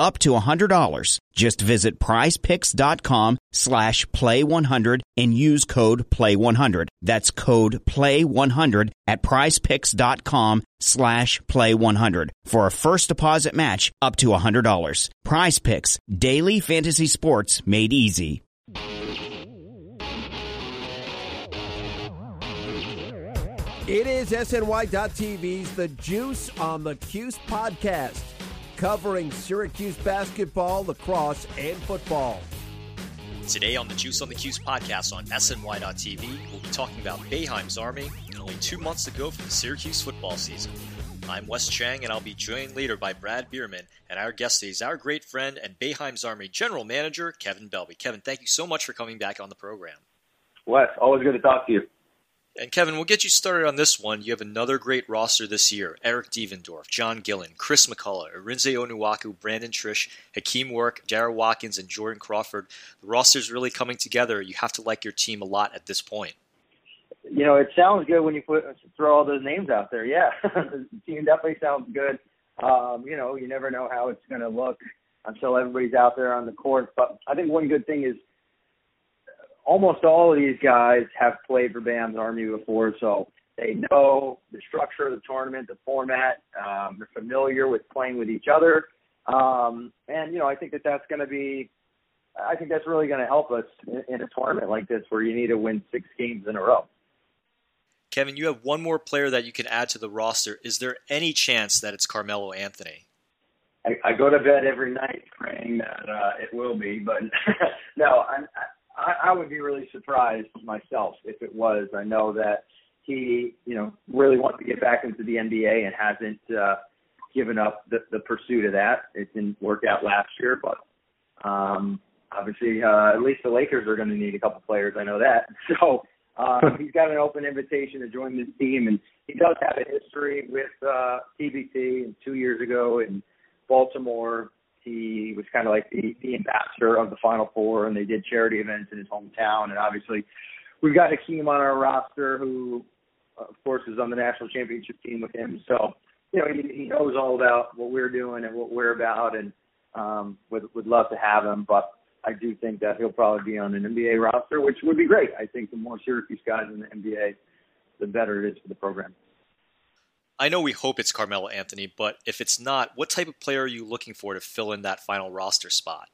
up to $100. Just visit prizepicks.com slash play100 and use code play100. That's code play100 at prizepicks.com slash play100 for a first deposit match up to $100. Prize Picks, daily fantasy sports made easy. It is SNY.TV's The Juice on the Cuse podcast, covering Syracuse basketball, lacrosse, and football. Today on the Juice on the Cuse podcast on SNY.TV, we'll be talking about Boeheim's Army and only two months to go for the Syracuse football season. I'm Wes Chang, and I'll be joined later by Brad Bierman, and our guest is our great friend and Boeheim's Army General Manager, Kevin Belbey. Kevin, thank you so much for coming back on the program. Wes, always good to talk to you. And Kevin, we'll get you started on this one. You have another great roster this year. Eric Devendorf, John Gillon, Chris McCullough, Arinze Onuaku, Brandon Triche, Hakim Warrick, Darryl Watkins, and Jordan Crawford. The roster's really coming together. You have to like your team a lot at this point. You know, it sounds good when you put throw all those names out there. Yeah, the team definitely sounds good. Um, you know, you never know how it's going to look until everybody's out there on the court. But I think one good thing is almost all of these guys have played for Boeheim's Army before, so they know the structure of the tournament, the format. Um, they're familiar with playing with each other, um, and you know I think that that's going to be. I think that's really going to help us in, in a tournament like this where you need to win six games in a row. Kevin, you have one more player that you can add to the roster. Is there any chance that it's Carmelo Anthony? I, I go to bed every night praying that uh, it will be, but no, I'm, I, I would be really surprised myself if it was. I know that he, you know, really wants to get back into the NBA and hasn't uh, given up the, the pursuit of that. It didn't work out last year, but um, obviously, uh, at least the Lakers are going to need a couple players. I know that. So um, he's got an open invitation to join this team, and he does have a history with uh, TBT two years ago in Baltimore. He was kind of like the, the ambassador of the Final Four, and they did charity events in his hometown. And obviously, we've got Hakim on our roster, who, of course, is on the national championship team with him. So, you know, he, he knows all about what we're doing and what we're about, and um, would would love to have him. But I do think that he'll probably be on an NBA roster, which would be great. I think the more Syracuse guys in the NBA, the better it is for the program. I know we hope it's Carmelo Anthony, but if it's not, what type of player are you looking for to fill in that final roster spot?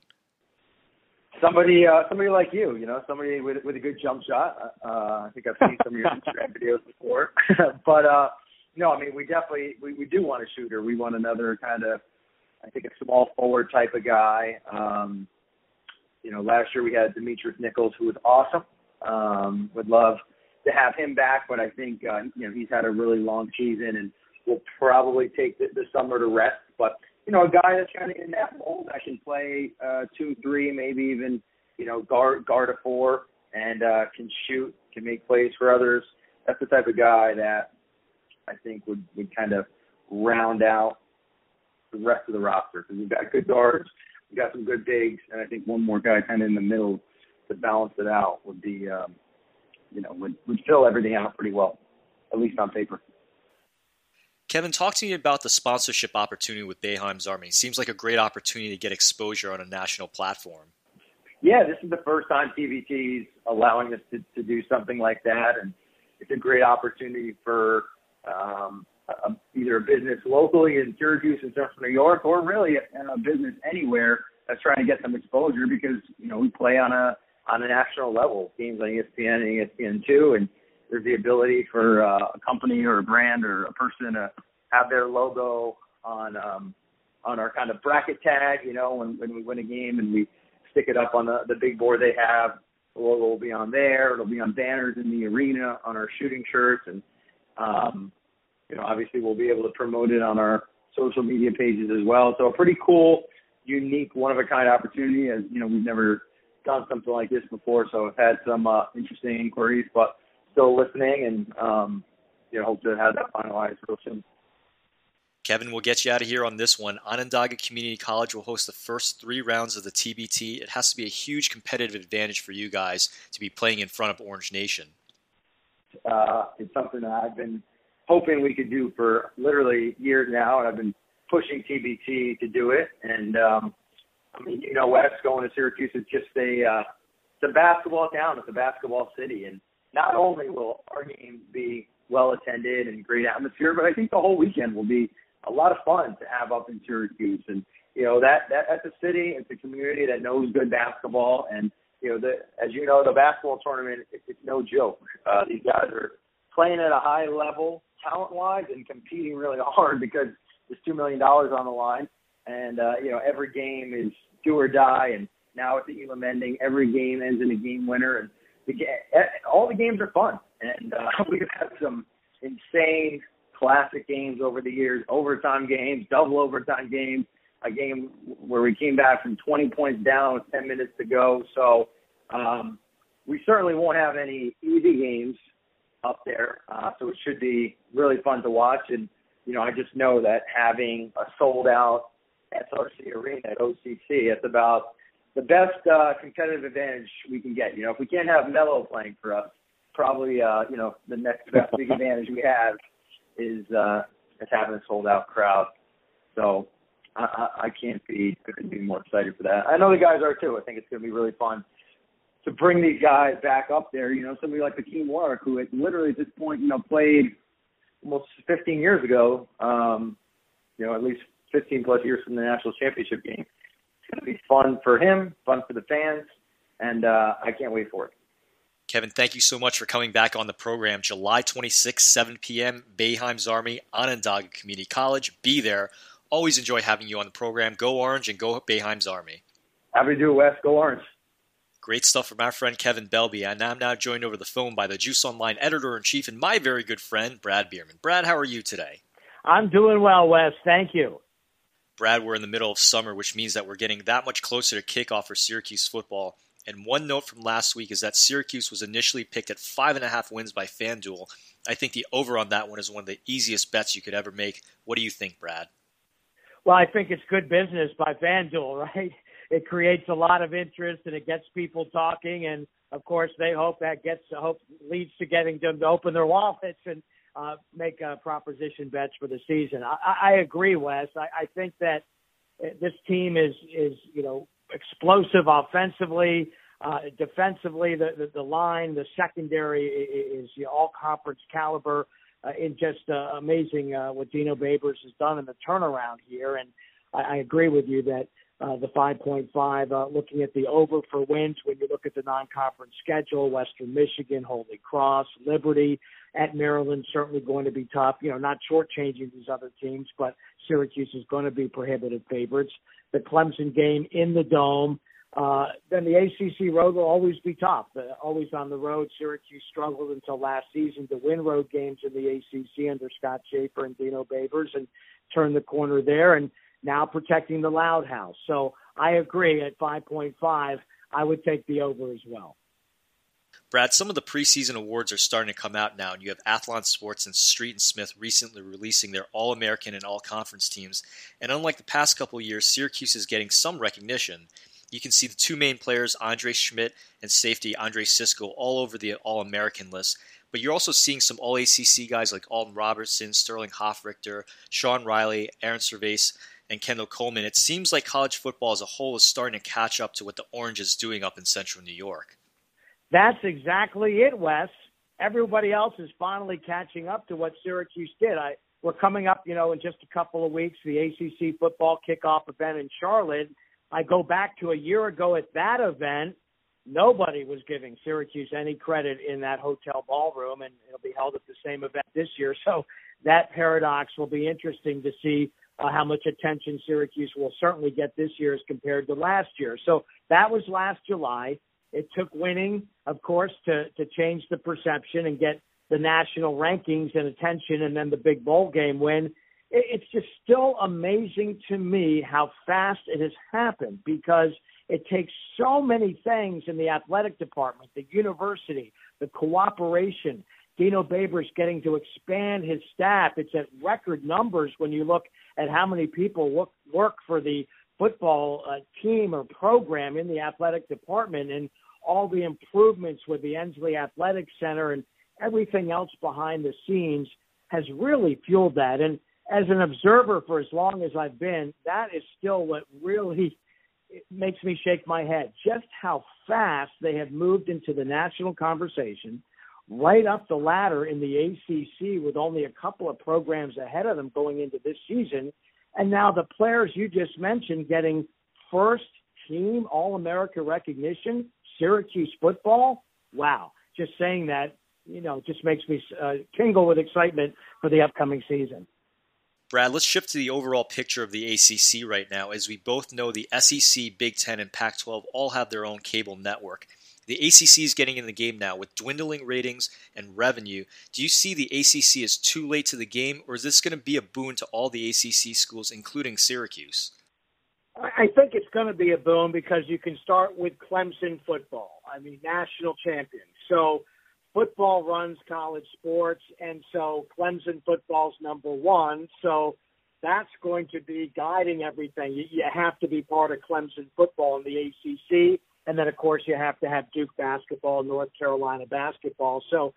Somebody, uh, somebody like you, you know, somebody with with a good jump shot. Uh, I think I've seen some of your Instagram videos before, but uh, no, I mean, we definitely we, we do want a shooter. We want another kind of, I think, a small forward type of guy. Um, you know, last year we had Demetrius Nichols, who was awesome. Um, would love to have him back, but I think uh, you know he's had a really long season and will probably take the, the summer to rest. But you know, a guy that's kind of in that mold that can play uh, two, three, maybe even you know guard guard a four and uh, can shoot, can make plays for others. That's the type of guy that I think would would kind of round out the rest of the roster because we've got good guards, we've got some good bigs, and I think one more guy kind of in the middle to balance it out would be um, you know, would, would fill everything out pretty well, at least on paper. Kevin, talk to me about the sponsorship opportunity with Boeheim's Army. Seems like a great opportunity to get exposure on a national platform. Yeah, this is the first time TBT's allowing us to, to do something like that, and it's a great opportunity for um, a, either a business locally in Syracuse and Central New York, or really a, a business anywhere that's trying to get some exposure because you know we play on a on a national level, teams on ESPN and ESPN2, and there's the ability for uh, a company or a brand or a person to have their logo on um, on our kind of bracket tag, you know, when, when we win a game and we stick it up on the the big board they have. The logo will be on there. It'll be on banners in the arena on our shooting shirts, and um, you know, obviously we'll be able to promote it on our social media pages as well. So a pretty cool, unique, one of a kind opportunity. As you know, we've never done something like this before, so I've had some uh, interesting inquiries, but still listening, and um, you know, hope to have that finalized real soon. Kevin, we'll get you out of here on this one. Onondaga Community College will host the first three rounds of the TBT. It has to be a huge competitive advantage for you guys to be playing in front of Orange Nation. Uh, it's something that I've been hoping we could do for literally years now, and I've been pushing TBT to do it. And um, I mean, you know, West going to Syracuse is just a uh, it's a basketball town. It's a basketball city, and not only will our game be well attended and great atmosphere, but I think the whole weekend will be a lot of fun to have up in Syracuse. And you know that that that's a city, it's a community that knows good basketball, and you know the as you know the basketball tournament it, it's no joke. Uh, these guys are playing at a high level talent wise and competing really hard because there's two million dollars on the line, and uh, you know every game is do or die. And now with the Elam ending, every game ends in a game winner, and the, all the games are fun. And uh, we've had some insane classic games over the years, overtime games, double overtime games, a game where we came back from 20 points down with 10 minutes to go. So um, we certainly won't have any easy games up there. Uh, so it should be really fun to watch. And, you know, I just know that having a sold out SRC arena at OCC, it's about the best uh, competitive advantage we can get. You know, if we can't have Melo playing for us, probably, uh, you know, the next best big advantage we have is uh, is having a sold out crowd. So I, I, I can't be couldn't be more excited for that. I know the guys are too. I think it's going to be really fun to bring these guys back up there. You know, somebody like Hakim Warrick, who had literally at this point, you know, played almost 15 years ago. Um, you know, at least 15 plus years from the national championship game. It's going to be fun for him, fun for the fans, and uh, I can't wait for it. Kevin, thank you so much for coming back on the program. July 26, 7 p.m., Boeheim's Army, Onondaga Community College. Be there. Always enjoy having you on the program. Go Orange and go Boeheim's Army. Happy to do it, West. Go Orange. Great stuff from our friend Kevin Belbey. And I'm now joined over the phone by the Juice Online editor in chief and my very good friend, Brad Bierman. Brad, how are you today? I'm doing well, Wes. Thank you. Brad, we're in the middle of summer, which means that we're getting that much closer to kickoff for Syracuse football. And one note from last week is that Syracuse was initially picked at five and a half wins by FanDuel. I think the over on that one is one of the easiest bets you could ever make. What do you think, Brad? Well, I think it's good business by FanDuel, right? It creates a lot of interest and it gets people talking, and of course they hope that gets hope leads to getting them to open their wallets and uh, make uh, proposition bets for the season. I, I agree, Wes. I, I think that this team is is you know explosive offensively. Uh, defensively, the, the, the line, the secondary is, you know, all conference caliber. Uh, in just uh, amazing uh, what Dino Babers has done in the turnaround here. And I, I agree with you that uh, the 5.5, uh, looking at the over for wins when you look at the non-conference schedule, Western Michigan, Holy Cross, Liberty, at Maryland, certainly going to be tough. You know, not shortchanging these other teams, but Syracuse is going to be prohibitive favorites the Clemson game in the dome. Uh, then the ACC road will always be tough. Uh, always on the road. Syracuse struggled until last season to win road games in the ACC under Scott Shafer and Dino Babers and turn the corner there. And now protecting the Loud House. So I agree at 5.5, I would take the over as well. Brad, some of the preseason awards are starting to come out now, and you have Athlon Sports and Street and Smith recently releasing their All American and All Conference teams. And unlike the past couple years, Syracuse is getting some recognition. You can see the two main players, Andre Szmyt and safety Andre Cisco, all over the All American list. But you're also seeing some All ACC guys like Alton Robinson, Sterling Hofrichter, Sean Riley, Airon Servais, and Kendall Coleman. It seems like college football as a whole is starting to catch up to what the Orange is doing up in central New York. That's exactly it, Wes. Everybody else is finally catching up to what Syracuse did. I we're coming up, you know, in just a couple of weeks, the ACC football kickoff event in Charlotte. I go back to a year ago at that event. Nobody was giving Syracuse any credit in that hotel ballroom, and it'll be held at the same event this year. So that paradox will be interesting to see uh, how much attention Syracuse will certainly get this year as compared to last year. So that was last July. It took winning, of course, to to change the perception and get the national rankings and attention, and then the big bowl game win. It's just still amazing to me how fast it has happened because it takes so many things in the athletic department, the university, the cooperation. Dino Babers getting to expand his staff. It's at record numbers when you look at how many people work, work for the football uh, team or program in the athletic department and all the improvements with the Ensley Athletic Center and everything else behind the scenes has really fueled that. And as an observer for as long as I've been, that is still what really makes me shake my head. Just how fast they have moved into the national conversation, right up the ladder in the ACC with only a couple of programs ahead of them going into this season. And now the players you just mentioned getting first team All America recognition, Syracuse football. Wow. Just saying that, you know, just makes me uh, tingle with excitement for the upcoming season. Brad, let's shift to the overall picture of the ACC right now. As we both know, the SEC, Big Ten, and Pac 12 all have their own cable network. The ACC is getting in the game now with dwindling ratings and revenue. Do you see the ACC as too late to the game, or is this going to be a boon to all the ACC schools, including Syracuse? I think it's going to be a boon because you can start with Clemson football. I mean, national champion. So football runs college sports, and so Clemson football's number one. So that's going to be guiding everything. You have to be part of Clemson football in the ACC, and then of course you have to have Duke basketball, North Carolina basketball. So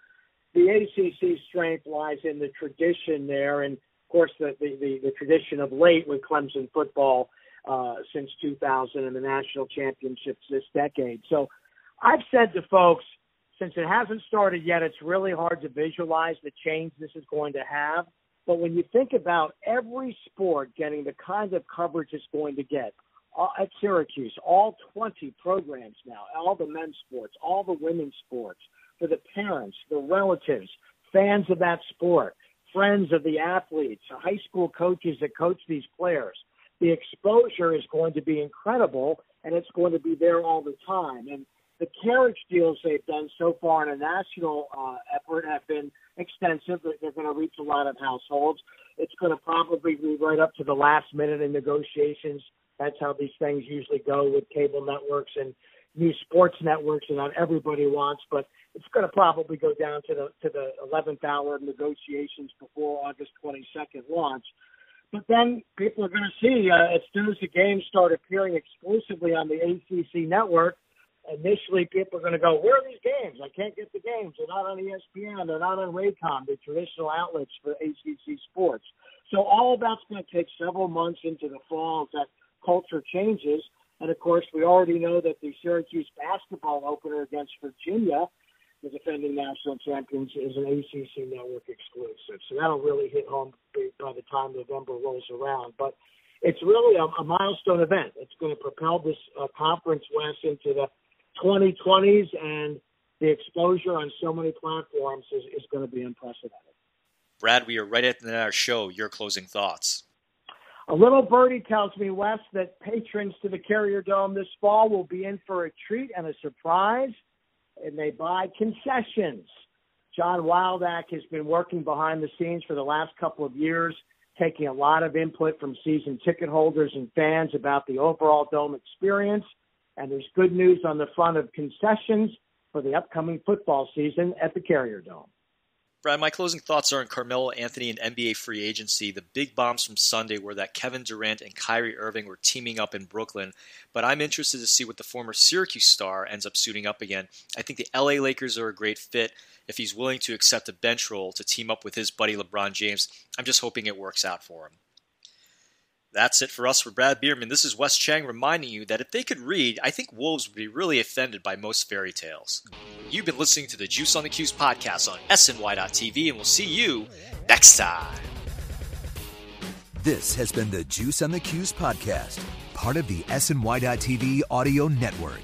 the ACC strength lies in the tradition there, and of course the the, the, the tradition of late with Clemson football uh, since 2000 and the national championships this decade. So I've said to folks since it hasn't started yet, it's really hard to visualize the change this is going to have. But when you think about every sport getting the kind of coverage it's going to get uh, at Syracuse, all 20 programs now, all the men's sports, all the women's sports, for the parents, the relatives, fans of that sport, friends of the athletes, high school coaches that coach these players, the exposure is going to be incredible and it's going to be there all the time. And the carriage deals they've done so far in a national uh, effort have been extensive. They're going to reach a lot of households. It's going to probably be right up to the last minute in negotiations. That's how these things usually go with cable networks and new sports networks, and not everybody wants, but it's going to probably go down to the to the 11th hour of negotiations before August 22nd launch. But then people are going to see uh, as soon as the games start appearing exclusively on the ACC network initially people are going to go, where are these games? I can't get the games. They're not on ESPN. They're not on Raycom, the traditional outlets for ACC sports. So all of that's going to take several months into the fall that culture changes. And of course, we already know that the Syracuse basketball opener against Virginia, the defending national champions, is an ACC network exclusive. So that'll really hit home by the time November rolls around. But it's really a, a milestone event. It's going to propel this uh, conference west into the 2020s and the exposure on so many platforms is, is going to be unprecedented. Brad, we are right at the end of our show. Your closing thoughts. A little birdie tells me, Wes, that patrons to the Carrier Dome this fall will be in for a treat and a surprise, and they buy concessions. John Wildhack has been working behind the scenes for the last couple of years, taking a lot of input from season ticket holders and fans about the overall dome experience and there's good news on the front of concessions for the upcoming football season at the Carrier Dome. Brad, my closing thoughts are on Carmelo Anthony and NBA free agency. The big bombs from Sunday were that Kevin Durant and Kyrie Irving were teaming up in Brooklyn, but I'm interested to see what the former Syracuse star ends up suiting up again. I think the LA Lakers are a great fit if he's willing to accept a bench role to team up with his buddy LeBron James. I'm just hoping it works out for him. That's it for us for Brad Bierman. This is Wes Chang reminding you that if they could read, I think wolves would be really offended by most fairy tales. You've been listening to the Juice on the Cuse podcast on SNY.TV, and we'll see you next time. This has been the Juice on the Cuse podcast, part of the SNY.TV audio network.